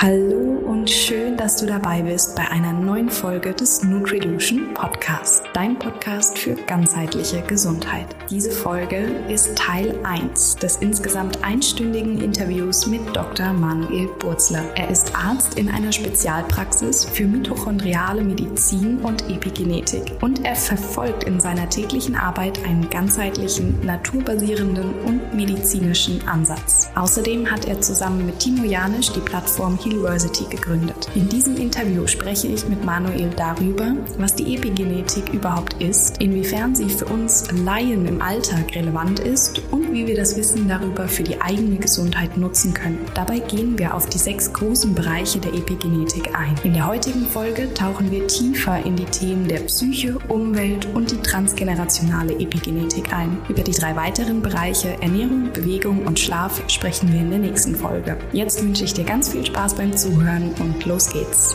Hallo und schön, dass du dabei bist bei einer neuen Folge des Nutrilution Podcast, dein Podcast für ganzheitliche Gesundheit. Diese Folge ist Teil 1 des insgesamt einstündigen Interviews mit Dr. Manuel Burzler. Er ist Arzt in einer Spezialpraxis für mitochondriale Medizin und Epigenetik und er verfolgt in seiner täglichen Arbeit einen ganzheitlichen, naturbasierenden und medizinischen Ansatz. Außerdem hat er zusammen mit Timo Janisch die Plattform University gegründet. In diesem Interview spreche ich mit Manuel darüber, was die Epigenetik überhaupt ist, inwiefern sie für uns Laien im Alltag relevant ist und wie wir das Wissen darüber für die eigene Gesundheit nutzen können. Dabei gehen wir auf die sechs großen Bereiche der Epigenetik ein. In der heutigen Folge tauchen wir tiefer in die Themen der Psyche, Umwelt und die transgenerationale Epigenetik ein. Über die drei weiteren Bereiche Ernährung, Bewegung und Schlaf sprechen wir in der nächsten Folge. Jetzt wünsche ich dir ganz viel Spaß beim Zuhören und los geht's.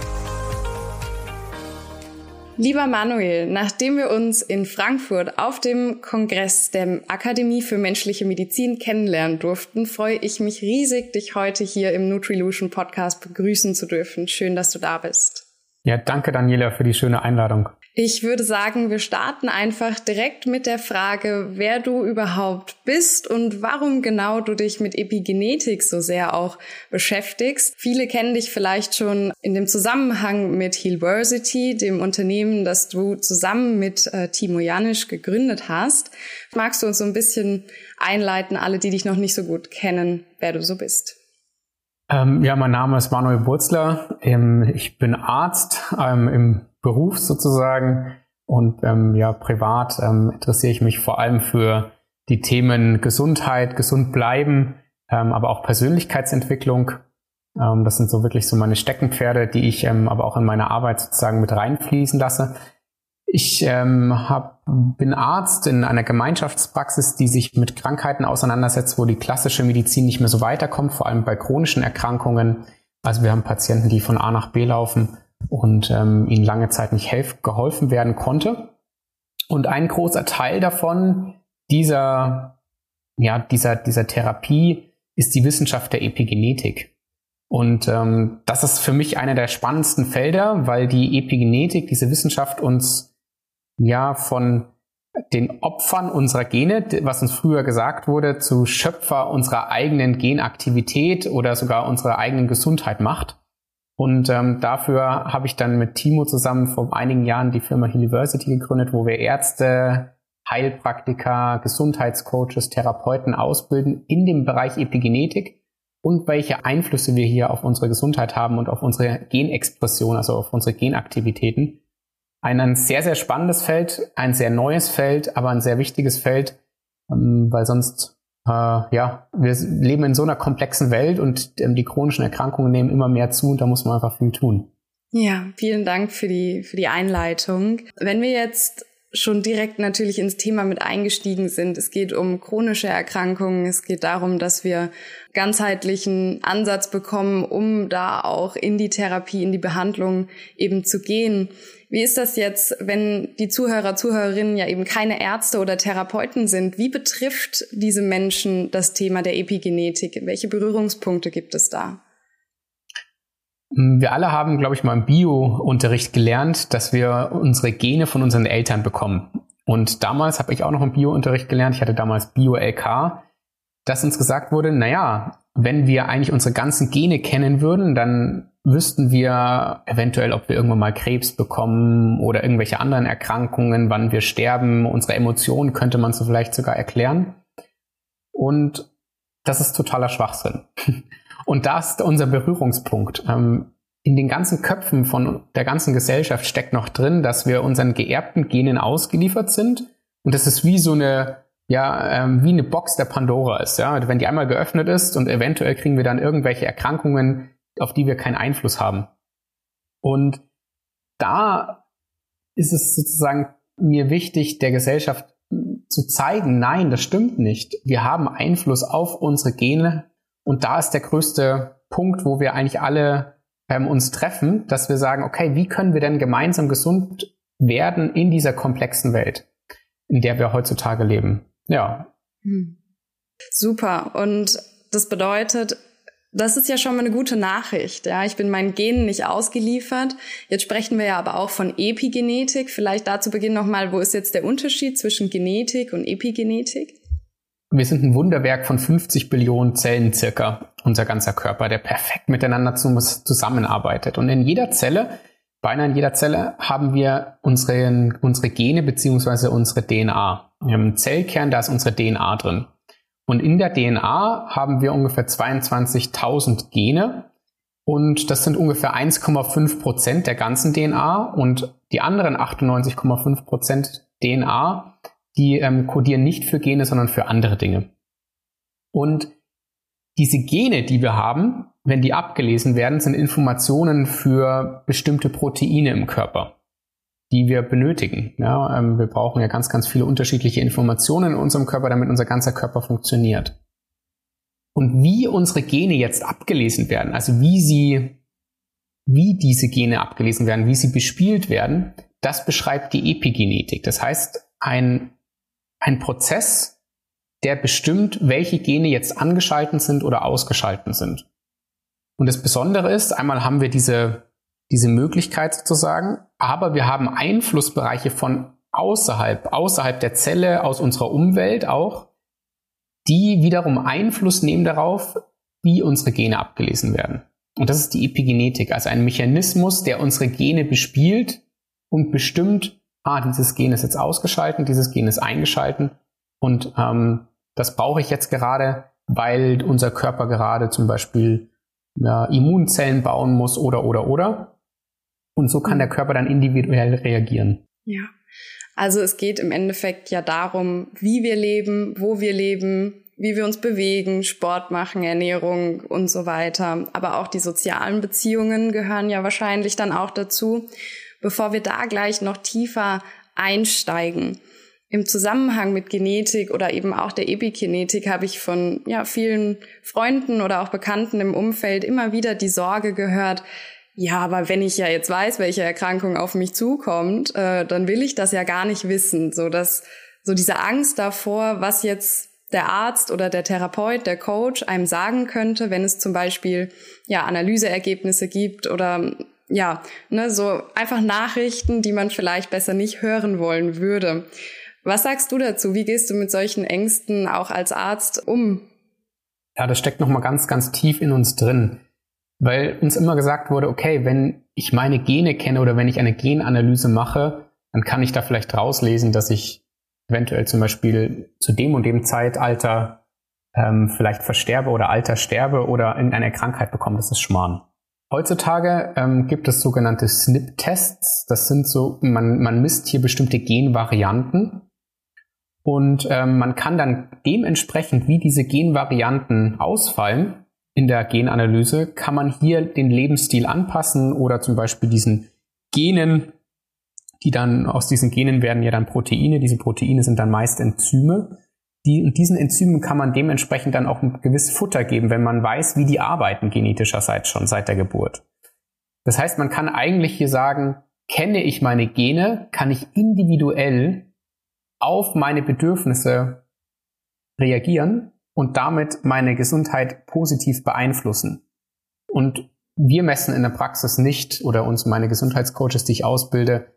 Lieber Manuel, nachdem wir uns in Frankfurt auf dem Kongress der Akademie für menschliche Medizin kennenlernen durften, freue ich mich riesig, dich heute hier im Nutrilution Podcast begrüßen zu dürfen. Schön, dass du da bist. Ja, danke Daniela für die schöne Einladung. Ich würde sagen, wir starten einfach direkt mit der Frage, wer du überhaupt bist und warum genau du dich mit Epigenetik so sehr auch beschäftigst. Viele kennen dich vielleicht schon in dem Zusammenhang mit Healversity, dem Unternehmen, das du zusammen mit äh, Timo Janisch gegründet hast. Magst du uns so ein bisschen einleiten, alle, die dich noch nicht so gut kennen, wer du so bist? Ähm, ja, mein Name ist Manuel Burzler. Ähm, ich bin Arzt ähm, im Beruf sozusagen und ähm, ja, privat ähm, interessiere ich mich vor allem für die Themen Gesundheit, gesund bleiben, ähm, aber auch Persönlichkeitsentwicklung. Ähm, das sind so wirklich so meine Steckenpferde, die ich ähm, aber auch in meine Arbeit sozusagen mit reinfließen lasse. Ich ähm, hab, bin Arzt in einer Gemeinschaftspraxis, die sich mit Krankheiten auseinandersetzt, wo die klassische Medizin nicht mehr so weiterkommt, vor allem bei chronischen Erkrankungen. Also wir haben Patienten, die von A nach B laufen und ähm, ihnen lange Zeit nicht helf geholfen werden konnte. Und ein großer Teil davon, dieser, ja, dieser, dieser Therapie, ist die Wissenschaft der Epigenetik. Und ähm, das ist für mich einer der spannendsten Felder, weil die Epigenetik, diese Wissenschaft uns ja von den Opfern unserer Gene, was uns früher gesagt wurde, zu Schöpfer unserer eigenen Genaktivität oder sogar unserer eigenen Gesundheit macht. Und ähm, dafür habe ich dann mit Timo zusammen vor einigen Jahren die Firma University gegründet, wo wir Ärzte, Heilpraktiker, Gesundheitscoaches, Therapeuten ausbilden in dem Bereich Epigenetik und welche Einflüsse wir hier auf unsere Gesundheit haben und auf unsere Genexpression, also auf unsere Genaktivitäten. Ein sehr, sehr spannendes Feld, ein sehr neues Feld, aber ein sehr wichtiges Feld, ähm, weil sonst äh, ja, wir leben in so einer komplexen Welt und ähm, die chronischen Erkrankungen nehmen immer mehr zu und da muss man einfach viel tun. Ja, vielen Dank für die, für die Einleitung. Wenn wir jetzt schon direkt natürlich ins Thema mit eingestiegen sind. Es geht um chronische Erkrankungen. Es geht darum, dass wir ganzheitlichen Ansatz bekommen, um da auch in die Therapie, in die Behandlung eben zu gehen. Wie ist das jetzt, wenn die Zuhörer, Zuhörerinnen ja eben keine Ärzte oder Therapeuten sind? Wie betrifft diese Menschen das Thema der Epigenetik? Welche Berührungspunkte gibt es da? Wir alle haben, glaube ich, mal im Bio-Unterricht gelernt, dass wir unsere Gene von unseren Eltern bekommen. Und damals habe ich auch noch im Bio-Unterricht gelernt, ich hatte damals Bio-LK, dass uns gesagt wurde, naja, wenn wir eigentlich unsere ganzen Gene kennen würden, dann wüssten wir eventuell, ob wir irgendwann mal Krebs bekommen oder irgendwelche anderen Erkrankungen, wann wir sterben, unsere Emotionen könnte man so vielleicht sogar erklären. Und das ist totaler Schwachsinn. Und da ist unser Berührungspunkt. Ähm, in den ganzen Köpfen von der ganzen Gesellschaft steckt noch drin, dass wir unseren geerbten Genen ausgeliefert sind. Und das ist wie so eine, ja, ähm, wie eine Box der Pandora ist. Ja, wenn die einmal geöffnet ist und eventuell kriegen wir dann irgendwelche Erkrankungen, auf die wir keinen Einfluss haben. Und da ist es sozusagen mir wichtig, der Gesellschaft zu zeigen, nein, das stimmt nicht. Wir haben Einfluss auf unsere Gene und da ist der größte Punkt, wo wir eigentlich alle ähm, uns treffen, dass wir sagen, okay, wie können wir denn gemeinsam gesund werden in dieser komplexen Welt, in der wir heutzutage leben? Ja. Hm. Super. Und das bedeutet, Das ist ja schon mal eine gute Nachricht. Ja, ich bin meinen Genen nicht ausgeliefert. Jetzt sprechen wir ja aber auch von Epigenetik. Vielleicht dazu Beginn nochmal, wo ist jetzt der Unterschied zwischen Genetik und Epigenetik? Wir sind ein Wunderwerk von 50 Billionen Zellen circa, unser ganzer Körper, der perfekt miteinander zusammenarbeitet. Und in jeder Zelle, beinahe in jeder Zelle, haben wir unsere, unsere Gene beziehungsweise unsere DNA. Wir haben einen Zellkern, da ist unsere DNA drin. Und in der DNA haben wir ungefähr 22.000 Gene. Und das sind ungefähr 1,5 Prozent der ganzen DNA. Und die anderen 98,5 Prozent DNA, die ähm, kodieren nicht für Gene, sondern für andere Dinge. Und diese Gene, die wir haben, wenn die abgelesen werden, sind Informationen für bestimmte Proteine im Körper die wir benötigen. Ja, ähm, wir brauchen ja ganz, ganz viele unterschiedliche Informationen in unserem Körper, damit unser ganzer Körper funktioniert. Und wie unsere Gene jetzt abgelesen werden, also wie sie, wie diese Gene abgelesen werden, wie sie bespielt werden, das beschreibt die Epigenetik. Das heißt, ein, ein Prozess, der bestimmt, welche Gene jetzt angeschalten sind oder ausgeschalten sind. Und das Besondere ist, einmal haben wir diese diese Möglichkeit sozusagen, aber wir haben Einflussbereiche von außerhalb, außerhalb der Zelle, aus unserer Umwelt auch, die wiederum Einfluss nehmen darauf, wie unsere Gene abgelesen werden. Und das ist die Epigenetik, also ein Mechanismus, der unsere Gene bespielt und bestimmt, ah, dieses Gen ist jetzt ausgeschalten, dieses Gen ist eingeschalten und ähm, das brauche ich jetzt gerade, weil unser Körper gerade zum Beispiel ja, Immunzellen bauen muss oder oder oder. Und so kann der Körper dann individuell reagieren. Ja. Also es geht im Endeffekt ja darum, wie wir leben, wo wir leben, wie wir uns bewegen, Sport machen, Ernährung und so weiter. Aber auch die sozialen Beziehungen gehören ja wahrscheinlich dann auch dazu. Bevor wir da gleich noch tiefer einsteigen, im Zusammenhang mit Genetik oder eben auch der Epigenetik habe ich von ja, vielen Freunden oder auch Bekannten im Umfeld immer wieder die Sorge gehört, ja, aber wenn ich ja jetzt weiß, welche Erkrankung auf mich zukommt, äh, dann will ich das ja gar nicht wissen. So dass so diese Angst davor, was jetzt der Arzt oder der Therapeut, der Coach einem sagen könnte, wenn es zum Beispiel ja Analyseergebnisse gibt oder ja, ne, so einfach Nachrichten, die man vielleicht besser nicht hören wollen würde. Was sagst du dazu? Wie gehst du mit solchen Ängsten auch als Arzt um? Ja, das steckt nochmal ganz, ganz tief in uns drin weil uns immer gesagt wurde, okay, wenn ich meine Gene kenne oder wenn ich eine Genanalyse mache, dann kann ich da vielleicht rauslesen, dass ich eventuell zum Beispiel zu dem und dem Zeitalter ähm, vielleicht versterbe oder alter sterbe oder irgendeine Krankheit bekomme. Das ist Schmarrn. Heutzutage ähm, gibt es sogenannte SNP-Tests. Das sind so, man, man misst hier bestimmte Genvarianten und ähm, man kann dann dementsprechend, wie diese Genvarianten ausfallen, in der Genanalyse kann man hier den Lebensstil anpassen oder zum Beispiel diesen Genen, die dann aus diesen Genen werden ja dann Proteine. Diese Proteine sind dann meist Enzyme. Die, und diesen Enzymen kann man dementsprechend dann auch ein gewisses Futter geben, wenn man weiß, wie die arbeiten genetischerseits schon seit der Geburt. Das heißt, man kann eigentlich hier sagen, kenne ich meine Gene, kann ich individuell auf meine Bedürfnisse reagieren und damit meine Gesundheit positiv beeinflussen. Und wir messen in der Praxis nicht, oder uns meine Gesundheitscoaches, die ich ausbilde,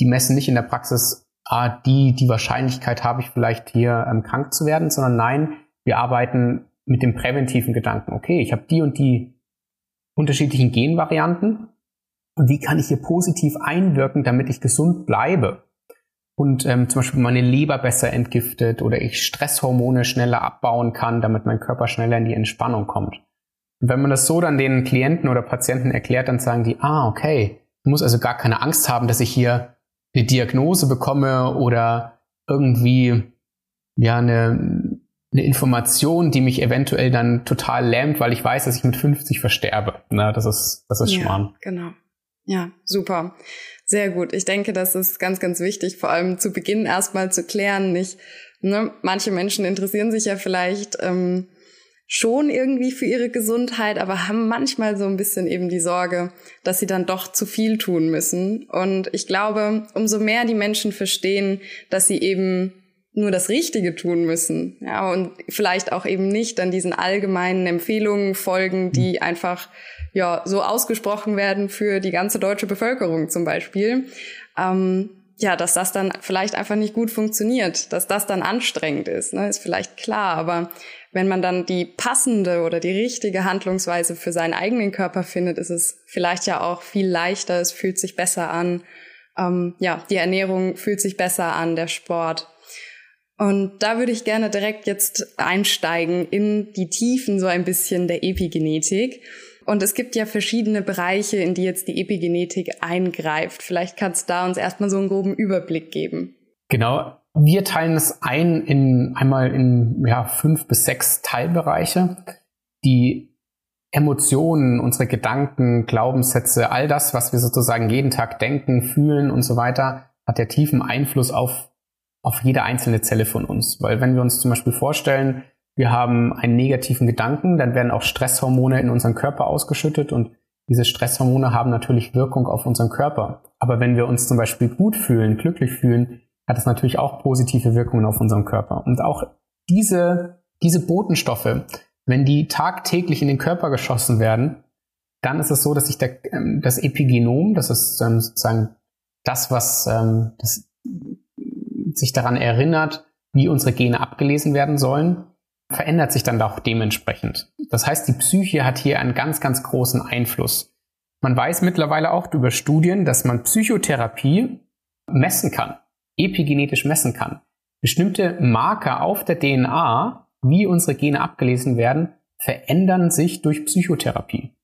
die messen nicht in der Praxis, ah, die, die Wahrscheinlichkeit habe ich vielleicht hier ähm, krank zu werden, sondern nein, wir arbeiten mit dem präventiven Gedanken, okay, ich habe die und die unterschiedlichen Genvarianten und wie kann ich hier positiv einwirken, damit ich gesund bleibe? Und ähm, zum Beispiel meine Leber besser entgiftet oder ich Stresshormone schneller abbauen kann, damit mein Körper schneller in die Entspannung kommt. Und wenn man das so dann den Klienten oder Patienten erklärt, dann sagen die, ah, okay, ich muss also gar keine Angst haben, dass ich hier eine Diagnose bekomme oder irgendwie ja eine, eine Information, die mich eventuell dann total lähmt, weil ich weiß, dass ich mit 50 versterbe. Na, das ist, das ist ja, Schmarrn. Genau. Ja, super. Sehr gut. Ich denke, das ist ganz, ganz wichtig, vor allem zu Beginn erstmal zu klären. Nicht, ne? Manche Menschen interessieren sich ja vielleicht ähm, schon irgendwie für ihre Gesundheit, aber haben manchmal so ein bisschen eben die Sorge, dass sie dann doch zu viel tun müssen. Und ich glaube, umso mehr die Menschen verstehen, dass sie eben nur das Richtige tun müssen. Ja, und vielleicht auch eben nicht dann diesen allgemeinen Empfehlungen folgen, die mhm. einfach ja so ausgesprochen werden für die ganze deutsche Bevölkerung zum Beispiel. Ähm, ja, dass das dann vielleicht einfach nicht gut funktioniert, dass das dann anstrengend ist, ne, ist vielleicht klar. Aber wenn man dann die passende oder die richtige Handlungsweise für seinen eigenen Körper findet, ist es vielleicht ja auch viel leichter, es fühlt sich besser an. Ähm, ja, die Ernährung fühlt sich besser an, der Sport. Und da würde ich gerne direkt jetzt einsteigen in die Tiefen so ein bisschen der Epigenetik. Und es gibt ja verschiedene Bereiche, in die jetzt die Epigenetik eingreift. Vielleicht kannst du da uns erstmal so einen groben Überblick geben. Genau. Wir teilen es ein in einmal in ja, fünf bis sechs Teilbereiche. Die Emotionen, unsere Gedanken, Glaubenssätze, all das, was wir sozusagen jeden Tag denken, fühlen und so weiter, hat ja tiefen Einfluss auf auf jede einzelne Zelle von uns. Weil wenn wir uns zum Beispiel vorstellen, wir haben einen negativen Gedanken, dann werden auch Stresshormone in unseren Körper ausgeschüttet und diese Stresshormone haben natürlich Wirkung auf unseren Körper. Aber wenn wir uns zum Beispiel gut fühlen, glücklich fühlen, hat es natürlich auch positive Wirkungen auf unseren Körper. Und auch diese, diese Botenstoffe, wenn die tagtäglich in den Körper geschossen werden, dann ist es so, dass sich der, ähm, das Epigenom, das ist ähm, sozusagen das, was ähm, das sich daran erinnert, wie unsere Gene abgelesen werden sollen, verändert sich dann auch dementsprechend. Das heißt, die Psyche hat hier einen ganz, ganz großen Einfluss. Man weiß mittlerweile auch über Studien, dass man Psychotherapie messen kann, epigenetisch messen kann. Bestimmte Marker auf der DNA, wie unsere Gene abgelesen werden, verändern sich durch Psychotherapie.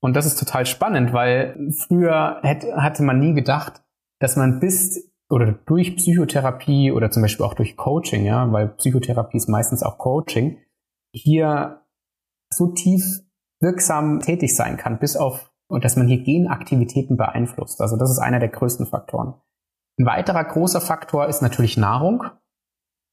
Und das ist total spannend, weil früher hätte, hatte man nie gedacht, dass man bis oder durch Psychotherapie oder zum Beispiel auch durch Coaching, ja, weil Psychotherapie ist meistens auch Coaching, hier so tief wirksam tätig sein kann, bis auf, und dass man hier Genaktivitäten beeinflusst. Also das ist einer der größten Faktoren. Ein weiterer großer Faktor ist natürlich Nahrung.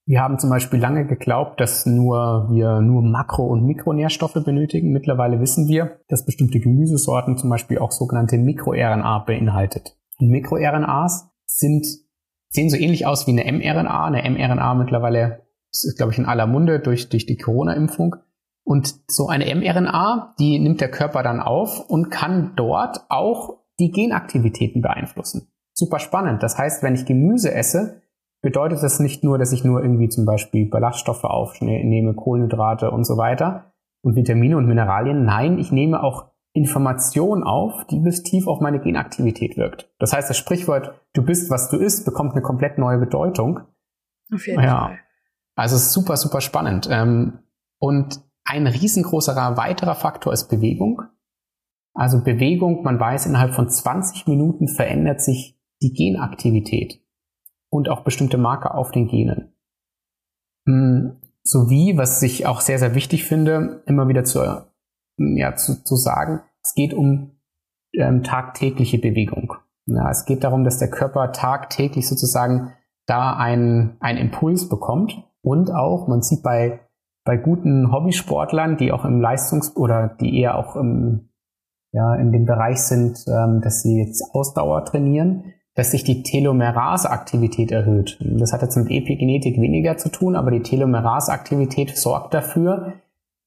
Wir haben zum Beispiel lange geglaubt, dass nur wir nur Makro- und Mikronährstoffe benötigen. Mittlerweile wissen wir, dass bestimmte Gemüsesorten zum Beispiel auch sogenannte MikroRNA beinhaltet. Und MikroRNAs sind sehen so ähnlich aus wie eine mRNA. Eine mRNA mittlerweile ist, glaube ich, in aller Munde durch, durch die Corona-Impfung. Und so eine mRNA, die nimmt der Körper dann auf und kann dort auch die Genaktivitäten beeinflussen. Super spannend. Das heißt, wenn ich Gemüse esse, bedeutet das nicht nur, dass ich nur irgendwie zum Beispiel Ballaststoffe aufnehme, Kohlenhydrate und so weiter und Vitamine und Mineralien. Nein, ich nehme auch Information auf, die bis tief auf meine Genaktivität wirkt. Das heißt, das Sprichwort, du bist, was du isst, bekommt eine komplett neue Bedeutung. Auf jeden ja. Fall. Also es ist super, super spannend. Ähm, und ein riesengroßer weiterer Faktor ist Bewegung. Also Bewegung, man weiß, innerhalb von 20 Minuten verändert sich die Genaktivität und auch bestimmte Marker auf den Genen. Hm, sowie, was ich auch sehr, sehr wichtig finde, immer wieder zu ja, zu, zu sagen, es geht um ähm, tagtägliche Bewegung. Ja, es geht darum, dass der Körper tagtäglich sozusagen da einen, Impuls bekommt und auch, man sieht bei, bei guten Hobbysportlern, die auch im Leistungs- oder die eher auch im, ja, in dem Bereich sind, ähm, dass sie jetzt Ausdauer trainieren, dass sich die Telomerase-Aktivität erhöht. Das hat jetzt mit Epigenetik weniger zu tun, aber die Telomerase-Aktivität sorgt dafür,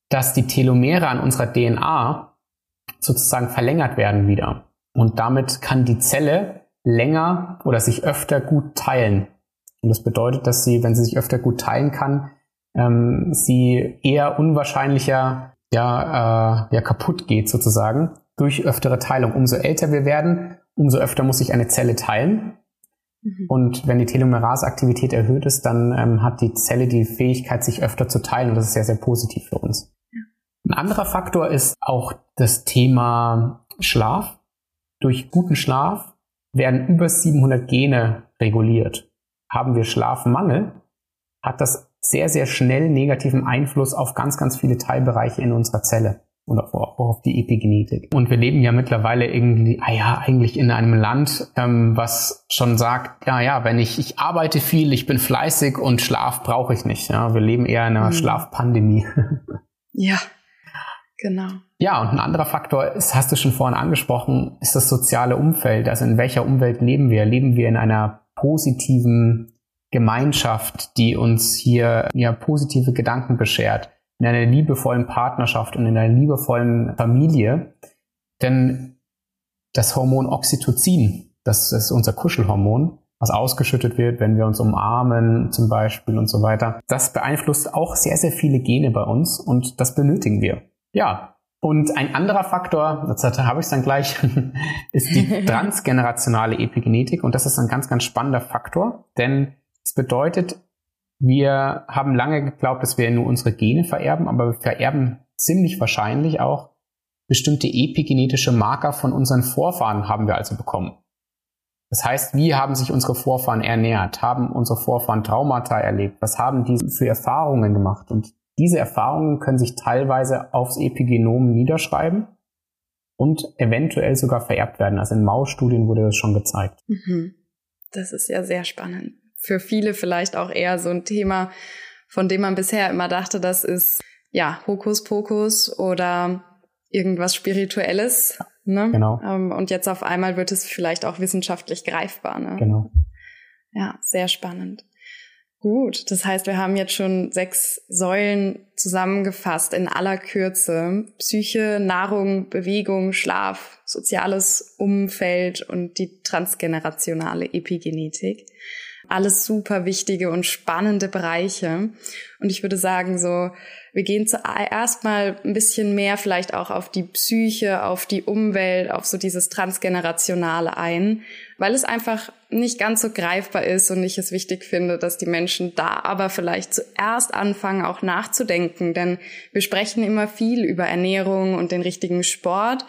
dass die Telomere an unserer DNA sozusagen verlängert werden wieder. Und damit kann die Zelle länger oder sich öfter gut teilen. Und das bedeutet, dass sie, wenn sie sich öfter gut teilen kann, ähm, sie eher unwahrscheinlicher ja, äh, ja kaputt geht sozusagen durch öftere Teilung. Umso älter wir werden, umso öfter muss sich eine Zelle teilen. Mhm. Und wenn die Telomerase-Aktivität erhöht ist, dann ähm, hat die Zelle die Fähigkeit, sich öfter zu teilen. Und das ist sehr, sehr positiv für uns. Ein anderer Faktor ist auch das Thema Schlaf. Durch guten Schlaf werden über 700 Gene reguliert. Haben wir Schlafmangel, hat das sehr, sehr schnell negativen Einfluss auf ganz, ganz viele Teilbereiche in unserer Zelle und auch auf die Epigenetik. Und wir leben ja mittlerweile irgendwie, ah ja, eigentlich in einem Land, ähm, was schon sagt, ja, ja, wenn ich, ich arbeite viel, ich bin fleißig und Schlaf brauche ich nicht. Ja, wir leben eher in einer mhm. Schlafpandemie. Ja, Genau. Ja, und ein anderer Faktor ist, hast du schon vorhin angesprochen, ist das soziale Umfeld. Also in welcher Umwelt leben wir? Leben wir in einer positiven Gemeinschaft, die uns hier ja positive Gedanken beschert, in einer liebevollen Partnerschaft und in einer liebevollen Familie. Denn das Hormon Oxytocin, das ist unser Kuschelhormon, was ausgeschüttet wird, wenn wir uns umarmen zum Beispiel und so weiter. Das beeinflusst auch sehr, sehr viele Gene bei uns und das benötigen wir. Ja, und ein anderer Faktor, das habe ich dann gleich, ist die transgenerationale Epigenetik. Und das ist ein ganz, ganz spannender Faktor, denn es bedeutet, wir haben lange geglaubt, dass wir nur unsere Gene vererben, aber wir vererben ziemlich wahrscheinlich auch bestimmte epigenetische Marker von unseren Vorfahren haben wir also bekommen. Das heißt, wie haben sich unsere Vorfahren ernährt? Haben unsere Vorfahren Traumata erlebt? Was haben die für Erfahrungen gemacht? Und diese Erfahrungen können sich teilweise aufs Epigenom niederschreiben und eventuell sogar vererbt werden. Also in Mausstudien wurde das schon gezeigt. Mhm. Das ist ja sehr spannend. Für viele vielleicht auch eher so ein Thema, von dem man bisher immer dachte, das ist ja Hokuspokus oder irgendwas Spirituelles. Ne? Genau. Ähm, und jetzt auf einmal wird es vielleicht auch wissenschaftlich greifbar. Ne? Genau. Ja, sehr spannend. Gut, das heißt, wir haben jetzt schon sechs Säulen zusammengefasst in aller Kürze. Psyche, Nahrung, Bewegung, Schlaf, soziales Umfeld und die transgenerationale Epigenetik. Alles super wichtige und spannende Bereiche. Und ich würde sagen, so, wir gehen zuerst mal ein bisschen mehr vielleicht auch auf die Psyche, auf die Umwelt, auf so dieses Transgenerationale ein, weil es einfach nicht ganz so greifbar ist und ich es wichtig finde, dass die Menschen da aber vielleicht zuerst anfangen, auch nachzudenken. Denn wir sprechen immer viel über Ernährung und den richtigen Sport.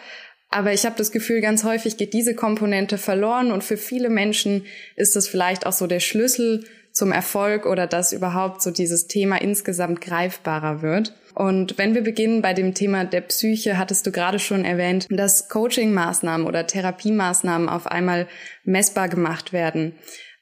Aber ich habe das Gefühl, ganz häufig geht diese Komponente verloren und für viele Menschen ist das vielleicht auch so der Schlüssel zum Erfolg oder dass überhaupt so dieses Thema insgesamt greifbarer wird. Und wenn wir beginnen bei dem Thema der Psyche, hattest du gerade schon erwähnt, dass Coaching-Maßnahmen oder Therapiemaßnahmen auf einmal messbar gemacht werden.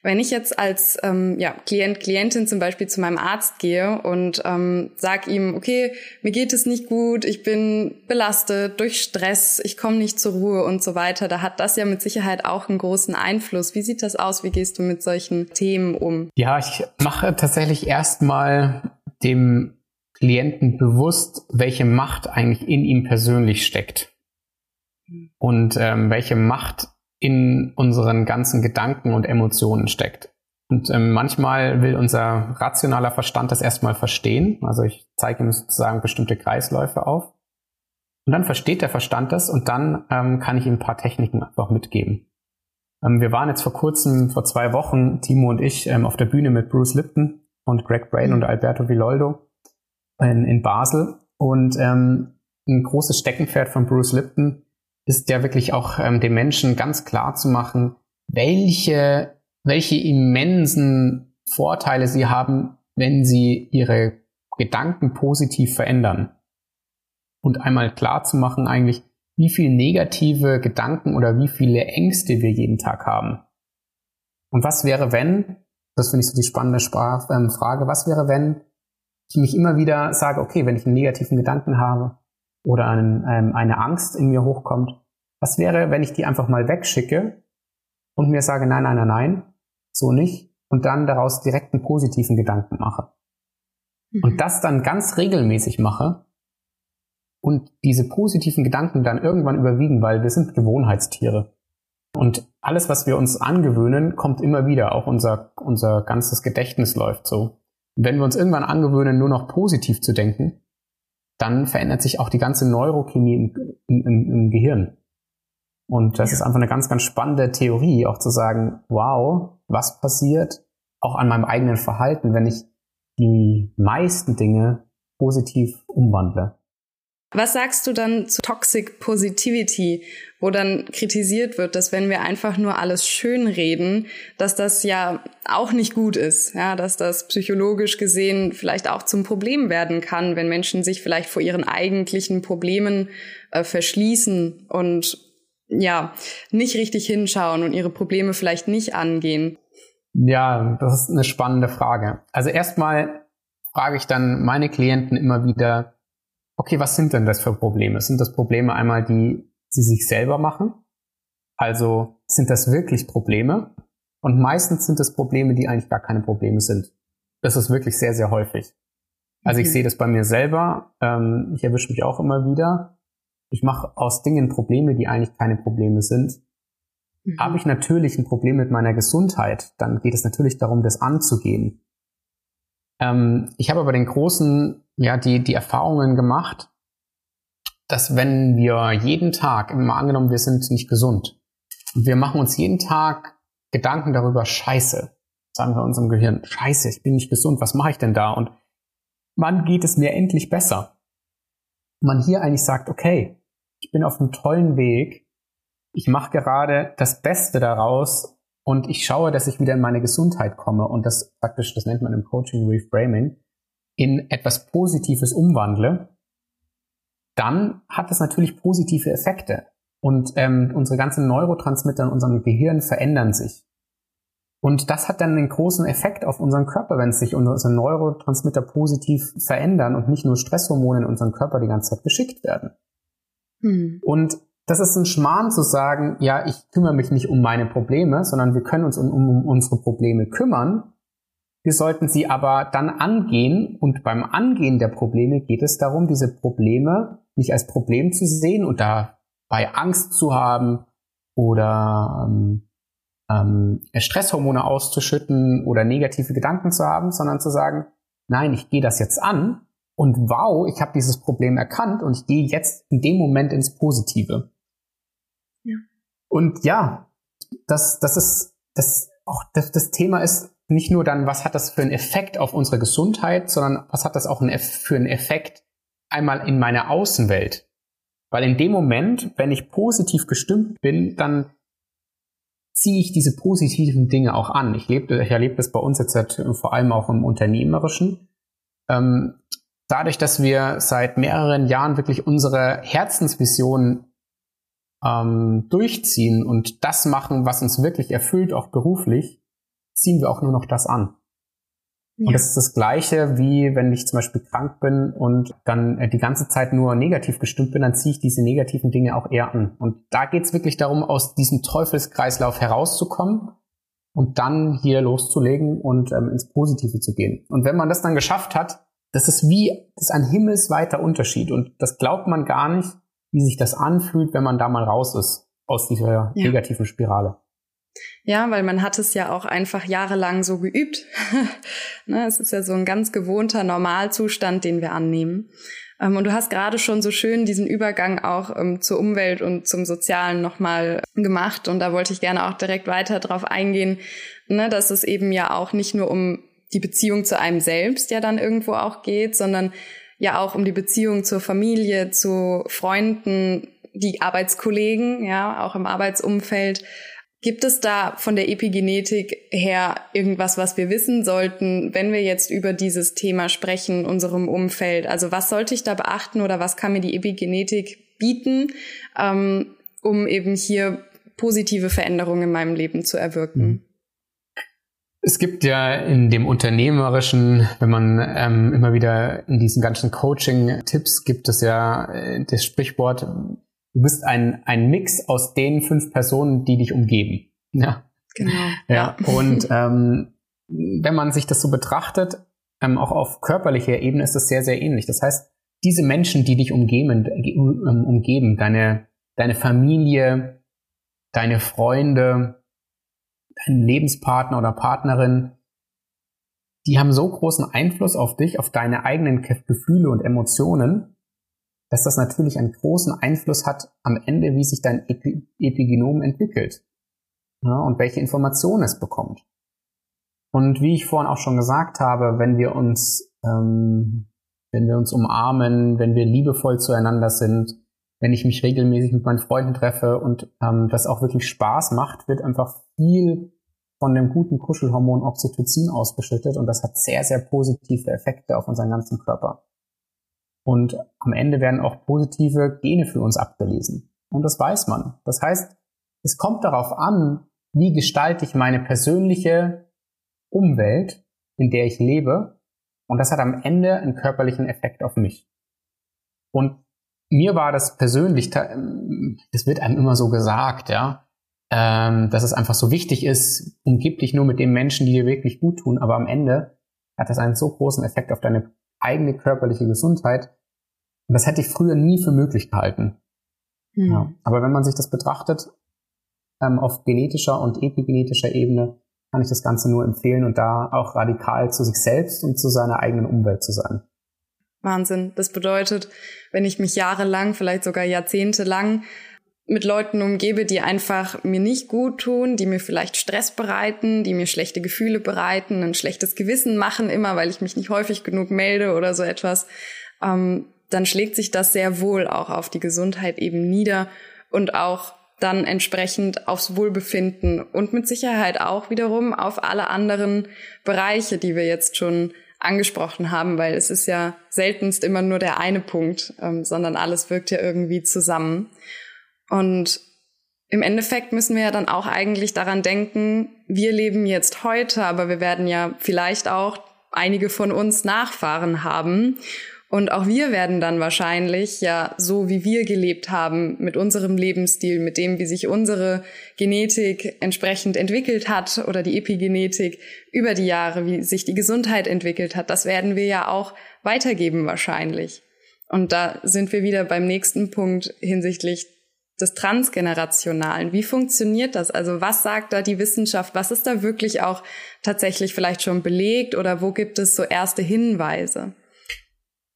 Wenn ich jetzt als ähm, ja, Klient, Klientin zum Beispiel zu meinem Arzt gehe und ähm, sage ihm, okay, mir geht es nicht gut, ich bin belastet durch Stress, ich komme nicht zur Ruhe und so weiter, da hat das ja mit Sicherheit auch einen großen Einfluss. Wie sieht das aus? Wie gehst du mit solchen Themen um? Ja, ich mache tatsächlich erstmal dem Klienten bewusst, welche Macht eigentlich in ihm persönlich steckt und ähm, welche Macht in unseren ganzen Gedanken und Emotionen steckt. Und ähm, manchmal will unser rationaler Verstand das erstmal verstehen. Also ich zeige ihm sozusagen bestimmte Kreisläufe auf. Und dann versteht der Verstand das und dann ähm, kann ich ihm ein paar Techniken einfach mitgeben. Ähm, wir waren jetzt vor kurzem, vor zwei Wochen, Timo und ich, ähm, auf der Bühne mit Bruce Lipton und Greg Brain und Alberto Villoldo in, in Basel. Und ähm, ein großes Steckenpferd von Bruce Lipton ist ja wirklich auch ähm, den Menschen ganz klar zu machen, welche, welche immensen Vorteile sie haben, wenn sie ihre Gedanken positiv verändern. Und einmal klar zu machen eigentlich, wie viele negative Gedanken oder wie viele Ängste wir jeden Tag haben. Und was wäre, wenn, das finde ich so die spannende ähm, Frage, was wäre, wenn ich mich immer wieder sage, okay, wenn ich einen negativen Gedanken habe, oder ein, ähm, eine Angst in mir hochkommt, was wäre, wenn ich die einfach mal wegschicke und mir sage, nein, nein, nein, nein, so nicht, und dann daraus direkt einen positiven Gedanken mache. Mhm. Und das dann ganz regelmäßig mache und diese positiven Gedanken dann irgendwann überwiegen, weil wir sind Gewohnheitstiere. Und alles, was wir uns angewöhnen, kommt immer wieder. Auch unser, unser ganzes Gedächtnis läuft so. Wenn wir uns irgendwann angewöhnen, nur noch positiv zu denken, dann verändert sich auch die ganze Neurochemie im, im, im Gehirn. Und das ja. ist einfach eine ganz, ganz spannende Theorie, auch zu sagen, wow, was passiert auch an meinem eigenen Verhalten, wenn ich die meisten Dinge positiv umwandle. Was sagst du dann zu Toxic Positivity, wo dann kritisiert wird, dass wenn wir einfach nur alles schön reden, dass das ja auch nicht gut ist, ja, dass das psychologisch gesehen vielleicht auch zum Problem werden kann, wenn Menschen sich vielleicht vor ihren eigentlichen Problemen äh, verschließen und ja, nicht richtig hinschauen und ihre Probleme vielleicht nicht angehen. Ja, das ist eine spannende Frage. Also erstmal frage ich dann meine Klienten immer wieder, okay, was sind denn das für Probleme? Sind das Probleme einmal, die sie sich selber machen? Also sind das wirklich Probleme? Und meistens sind es Probleme, die eigentlich gar keine Probleme sind. Das ist wirklich sehr, sehr häufig. Also ich mhm. sehe das bei mir selber. Ähm, ich erwische mich auch immer wieder. Ich mache aus Dingen Probleme, die eigentlich keine Probleme sind. Mhm. Habe ich natürlich ein Problem mit meiner Gesundheit, dann geht es natürlich darum, das anzugehen. Ähm, ich habe aber den großen, ja, die, die Erfahrungen gemacht, dass wenn wir jeden Tag, immer angenommen, wir sind nicht gesund, und wir machen uns jeden Tag Gedanken darüber, scheiße, sagen wir unserem Gehirn, scheiße, ich bin nicht gesund, was mache ich denn da? Und wann geht es mir endlich besser? Man hier eigentlich sagt, okay, ich bin auf einem tollen Weg, ich mache gerade das Beste daraus und ich schaue, dass ich wieder in meine Gesundheit komme und das praktisch, das nennt man im Coaching Reframing, in etwas Positives umwandle, dann hat das natürlich positive Effekte. Und ähm, unsere ganzen Neurotransmitter in unserem Gehirn verändern sich. Und das hat dann einen großen Effekt auf unseren Körper, wenn sich unsere Neurotransmitter positiv verändern und nicht nur Stresshormone in unseren Körper die ganze Zeit geschickt werden. Hm. Und das ist ein Schmarrn zu sagen, ja, ich kümmere mich nicht um meine Probleme, sondern wir können uns um, um unsere Probleme kümmern. Wir sollten sie aber dann angehen und beim Angehen der Probleme geht es darum, diese Probleme nicht als Problem zu sehen und dabei Angst zu haben oder ähm, ähm, Stresshormone auszuschütten oder negative Gedanken zu haben, sondern zu sagen, nein, ich gehe das jetzt an und wow, ich habe dieses Problem erkannt und ich gehe jetzt in dem Moment ins Positive. Ja. Und ja, das, das ist, das, auch das, das Thema ist nicht nur dann, was hat das für einen Effekt auf unsere Gesundheit, sondern was hat das auch für einen Effekt einmal in meiner Außenwelt. Weil in dem Moment, wenn ich positiv gestimmt bin, dann ziehe ich diese positiven Dinge auch an. Ich, lebe, ich erlebe das bei uns jetzt halt vor allem auch im Unternehmerischen. Ähm, dadurch, dass wir seit mehreren Jahren wirklich unsere Herzensvision ähm, durchziehen und das machen, was uns wirklich erfüllt, auch beruflich, ziehen wir auch nur noch das an. Ja. Und das ist das Gleiche, wie wenn ich zum Beispiel krank bin und dann äh, die ganze Zeit nur negativ gestimmt bin, dann ziehe ich diese negativen Dinge auch eher an. Und da geht es wirklich darum, aus diesem Teufelskreislauf herauszukommen und dann hier loszulegen und ähm, ins Positive zu gehen. Und wenn man das dann geschafft hat, das ist wie, das ist ein himmelsweiter Unterschied. Und das glaubt man gar nicht, wie sich das anfühlt, wenn man da mal raus ist aus dieser ja. negativen Spirale. Ja, weil man hat es ja auch einfach jahrelang so geübt. ne, es ist ja so ein ganz gewohnter Normalzustand, den wir annehmen. Ähm, und du hast gerade schon so schön diesen Übergang auch ähm, zur Umwelt und zum Sozialen nochmal gemacht. Und da wollte ich gerne auch direkt weiter drauf eingehen, ne, dass es eben ja auch nicht nur um die Beziehung zu einem selbst ja dann irgendwo auch geht, sondern ja auch um die Beziehung zur Familie, zu Freunden, die Arbeitskollegen, ja, auch im Arbeitsumfeld Gibt es da von der Epigenetik her irgendwas, was wir wissen sollten, wenn wir jetzt über dieses Thema sprechen, unserem Umfeld? Also was sollte ich da beachten oder was kann mir die Epigenetik bieten, ähm, um eben hier positive Veränderungen in meinem Leben zu erwirken? Es gibt ja in dem Unternehmerischen, wenn man ähm, immer wieder in diesen ganzen Coaching-Tipps gibt es ja äh, das Sprichwort, du bist ein, ein Mix aus den fünf Personen, die dich umgeben. Ja. Genau. Ja. Und ähm, wenn man sich das so betrachtet, ähm, auch auf körperlicher Ebene ist das sehr, sehr ähnlich. Das heißt, diese Menschen, die dich umgeben, äh, umgeben, deine, deine Familie, deine Freunde, dein Lebenspartner oder Partnerin, die haben so großen Einfluss auf dich, auf deine eigenen Gefühle und Emotionen, dass das natürlich einen großen Einfluss hat am Ende, wie sich dein Epi Epigenom entwickelt ja, und welche Informationen es bekommt. Und wie ich vorhin auch schon gesagt habe, wenn wir uns, ähm, wenn wir uns umarmen, wenn wir liebevoll zueinander sind, wenn ich mich regelmäßig mit meinen Freunden treffe und ähm, das auch wirklich Spaß macht, wird einfach viel von dem guten Kuschelhormon Oxytocin ausgeschüttet und das hat sehr, sehr positive Effekte auf unseren ganzen Körper. Und am Ende werden auch positive Gene für uns abgelesen. Und das weiß man. Das heißt, es kommt darauf an, wie gestalte ich meine persönliche Umwelt, in der ich lebe. Und das hat am Ende einen körperlichen Effekt auf mich. Und mir war das persönlich, das wird einem immer so gesagt, ja. ähm, dass es einfach so wichtig ist, umgib dich nur mit den Menschen, die dir wirklich gut tun, aber am Ende hat das einen so großen Effekt auf deine eigene körperliche Gesundheit. Und das hätte ich früher nie für möglich gehalten. Mhm. Ja. Aber wenn man sich das betrachtet, ähm, auf genetischer und epigenetischer Ebene, kann ich das Ganze nur empfehlen und da auch radikal zu sich selbst und zu seiner eigenen Umwelt zu sein. Wahnsinn. Das bedeutet, wenn ich mich jahrelang, vielleicht sogar jahrzehntelang mit Leuten umgebe, die einfach mir nicht gut tun, die mir vielleicht Stress bereiten, die mir schlechte Gefühle bereiten, ein schlechtes Gewissen machen, immer weil ich mich nicht häufig genug melde oder so etwas, ähm, dann schlägt sich das sehr wohl auch auf die Gesundheit eben nieder und auch dann entsprechend aufs Wohlbefinden und mit Sicherheit auch wiederum auf alle anderen Bereiche, die wir jetzt schon angesprochen haben, weil es ist ja seltenst immer nur der eine Punkt, ähm, sondern alles wirkt ja irgendwie zusammen. Und im Endeffekt müssen wir ja dann auch eigentlich daran denken, wir leben jetzt heute, aber wir werden ja vielleicht auch einige von uns Nachfahren haben. Und auch wir werden dann wahrscheinlich ja so, wie wir gelebt haben, mit unserem Lebensstil, mit dem, wie sich unsere Genetik entsprechend entwickelt hat oder die Epigenetik über die Jahre, wie sich die Gesundheit entwickelt hat, das werden wir ja auch weitergeben wahrscheinlich. Und da sind wir wieder beim nächsten Punkt hinsichtlich des Transgenerationalen. Wie funktioniert das? Also was sagt da die Wissenschaft? Was ist da wirklich auch tatsächlich vielleicht schon belegt oder wo gibt es so erste Hinweise?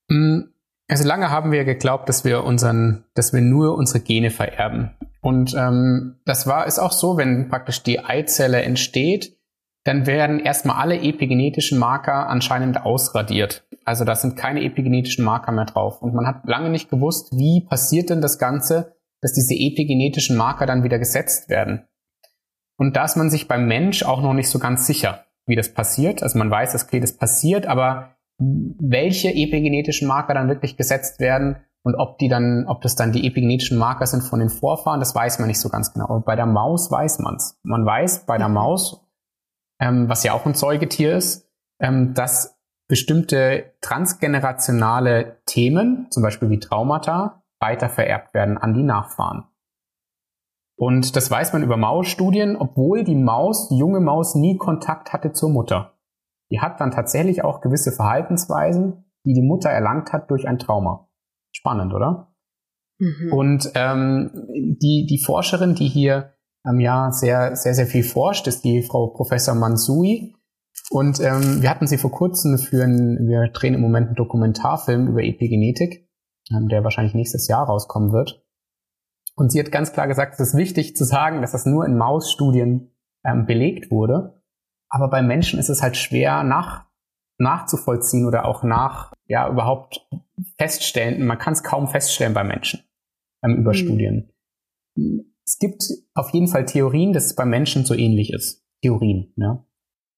Mm, also lange haben wir geglaubt, dass wir unseren, dass wir nur unsere Gene vererben. Und ähm, das war ist auch so, wenn praktisch die Eizelle entsteht, dann werden erstmal alle epigenetischen Marker anscheinend ausradiert. Also da sind keine epigenetischen Marker mehr drauf. Und man hat lange nicht gewusst, wie passiert denn das Ganze, dass diese epigenetischen Marker dann wieder gesetzt werden. Und da ist man sich beim Mensch auch noch nicht so ganz sicher, wie das passiert. Also man weiß, dass okay, das passiert, aber welche epigenetischen Marker dann wirklich gesetzt werden und ob die dann, ob das dann die epigenetischen Marker sind von den Vorfahren, das weiß man nicht so ganz genau. Aber bei der Maus weiß man's. Man weiß bei der mhm. Maus, ähm, was ja auch ein Säugetier ist, ähm, dass bestimmte transgenerationale Themen, zum Beispiel wie Traumata, weiter vererbt werden an die Nachfahren. Und das weiß man über Mausstudien, obwohl die Maus, die junge Maus, nie Kontakt hatte zur Mutter. Die hat dann tatsächlich auch gewisse Verhaltensweisen, die die Mutter erlangt hat durch ein Trauma. Spannend, oder? Mhm. Und ähm, die, die Forscherin, die hier ähm, ja sehr, sehr, sehr viel forscht, ist die Frau Professor Mansui. Und ähm, wir hatten sie vor kurzem für ein, wir drehen im Moment einen Dokumentarfilm über Epigenetik, ähm, der wahrscheinlich nächstes Jahr rauskommen wird. Und sie hat ganz klar gesagt, es ist wichtig zu sagen, dass das nur in Mausstudien ähm, belegt wurde. Aber bei Menschen ist es halt schwer nach, nachzuvollziehen oder auch nach, ja, überhaupt feststellen. Man kann es kaum feststellen bei Menschen ähm, über mhm. Studien. Es gibt auf jeden Fall Theorien, dass es bei Menschen so ähnlich ist. Theorien, ja.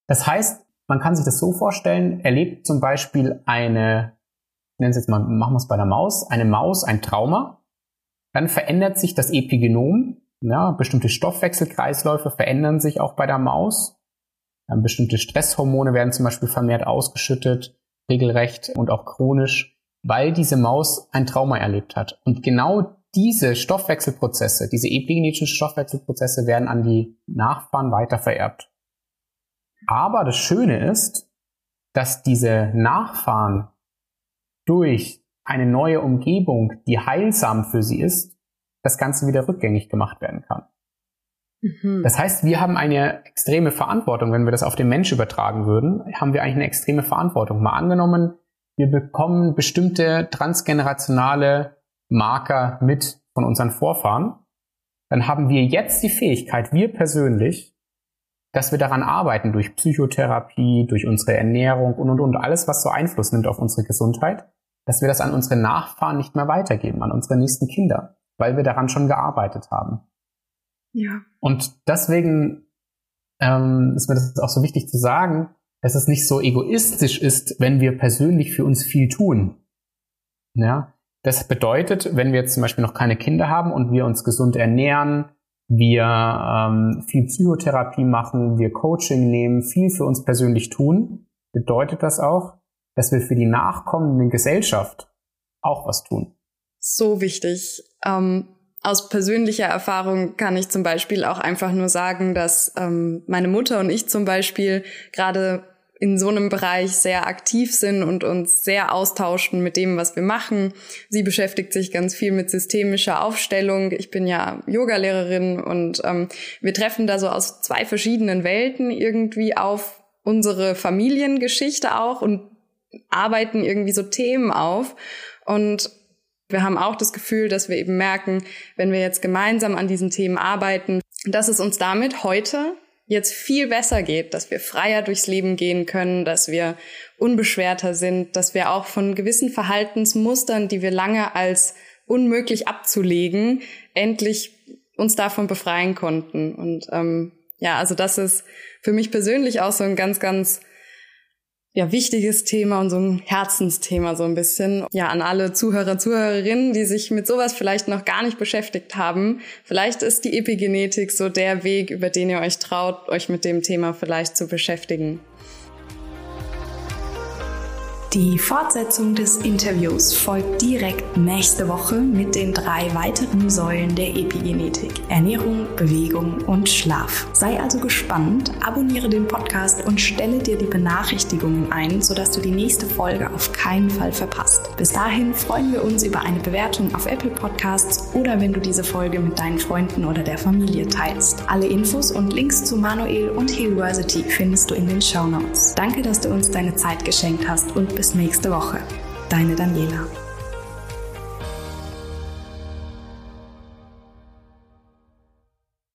Das heißt, man kann sich das so vorstellen, erlebt zum Beispiel eine, nennen Sie jetzt mal, machen wir es bei der Maus, eine Maus ein Trauma, dann verändert sich das Epigenom, ja, bestimmte Stoffwechselkreisläufe verändern sich auch bei der Maus bestimmte Stresshormone werden zum Beispiel vermehrt ausgeschüttet, regelrecht und auch chronisch, weil diese Maus ein Trauma erlebt hat. Und genau diese Stoffwechselprozesse, diese epigenetischen Stoffwechselprozesse werden an die Nachfahren weiter vererbt. Aber das Schöne ist, dass diese Nachfahren durch eine neue Umgebung, die heilsam für sie ist, das Ganze wieder rückgängig gemacht werden kann. Mhm. Das heißt, wir haben eine extreme Verantwortung, wenn wir das auf den Mensch übertragen würden, haben wir eigentlich eine extreme Verantwortung. Mal angenommen, wir bekommen bestimmte transgenerationale Marker mit von unseren Vorfahren, dann haben wir jetzt die Fähigkeit, wir persönlich, dass wir daran arbeiten durch Psychotherapie, durch unsere Ernährung und und und alles, was so Einfluss nimmt auf unsere Gesundheit, dass wir das an unsere Nachfahren nicht mehr weitergeben, an unsere nächsten Kinder, weil wir daran schon gearbeitet haben. Ja. Und deswegen ähm, ist mir das auch so wichtig zu sagen, dass es nicht so egoistisch ist, wenn wir persönlich für uns viel tun. Ja, das bedeutet, wenn wir jetzt zum Beispiel noch keine Kinder haben und wir uns gesund ernähren, wir ähm, viel Psychotherapie machen, wir Coaching nehmen, viel für uns persönlich tun, bedeutet das auch, dass wir für die nachkommende Gesellschaft auch was tun. So wichtig. Ähm, aus persönlicher Erfahrung kann ich zum Beispiel auch einfach nur sagen, dass ähm, meine Mutter und ich zum Beispiel gerade in so einem Bereich sehr aktiv sind und uns sehr austauschen mit dem, was wir machen. Sie beschäftigt sich ganz viel mit systemischer Aufstellung. Ich bin ja Yogalehrerin und ähm, wir treffen da so aus zwei verschiedenen Welten irgendwie auf unsere Familiengeschichte auch und arbeiten irgendwie so Themen auf. Und wir haben auch das Gefühl, dass wir eben merken, wenn wir jetzt gemeinsam an diesen Themen arbeiten, dass es uns damit heute jetzt viel besser geht, dass wir freier durchs Leben gehen können, dass wir unbeschwerter sind, dass wir auch von gewissen Verhaltensmustern, die wir lange als unmöglich abzulegen, endlich uns davon befreien konnten. Und ähm, ja, also das ist für mich persönlich auch so ein ganz, ganz ja, wichtiges Thema und so ein Herzensthema so ein bisschen. Ja, an alle Zuhörer, Zuhörerinnen, die sich mit sowas vielleicht noch gar nicht beschäftigt haben. Vielleicht ist die Epigenetik so der Weg, über den ihr euch traut, euch mit dem Thema vielleicht zu beschäftigen. Die Fortsetzung des Interviews folgt direkt nächste Woche mit den drei weiteren Säulen der Epigenetik. Ernährung, Bewegung und Schlaf. Sei also gespannt, abonniere den Podcast und stelle dir die Benachrichtigungen ein, sodass du die nächste Folge auf keinen Fall verpasst. Bis dahin freuen wir uns über eine Bewertung auf Apple Podcasts oder wenn du diese Folge mit deinen Freunden oder der Familie teilst. Alle Infos und Links zu Manuel und Hillversity findest du in den Show Notes. Danke, dass du uns deine Zeit geschenkt hast und bis nächste Woche. Deine Daniela.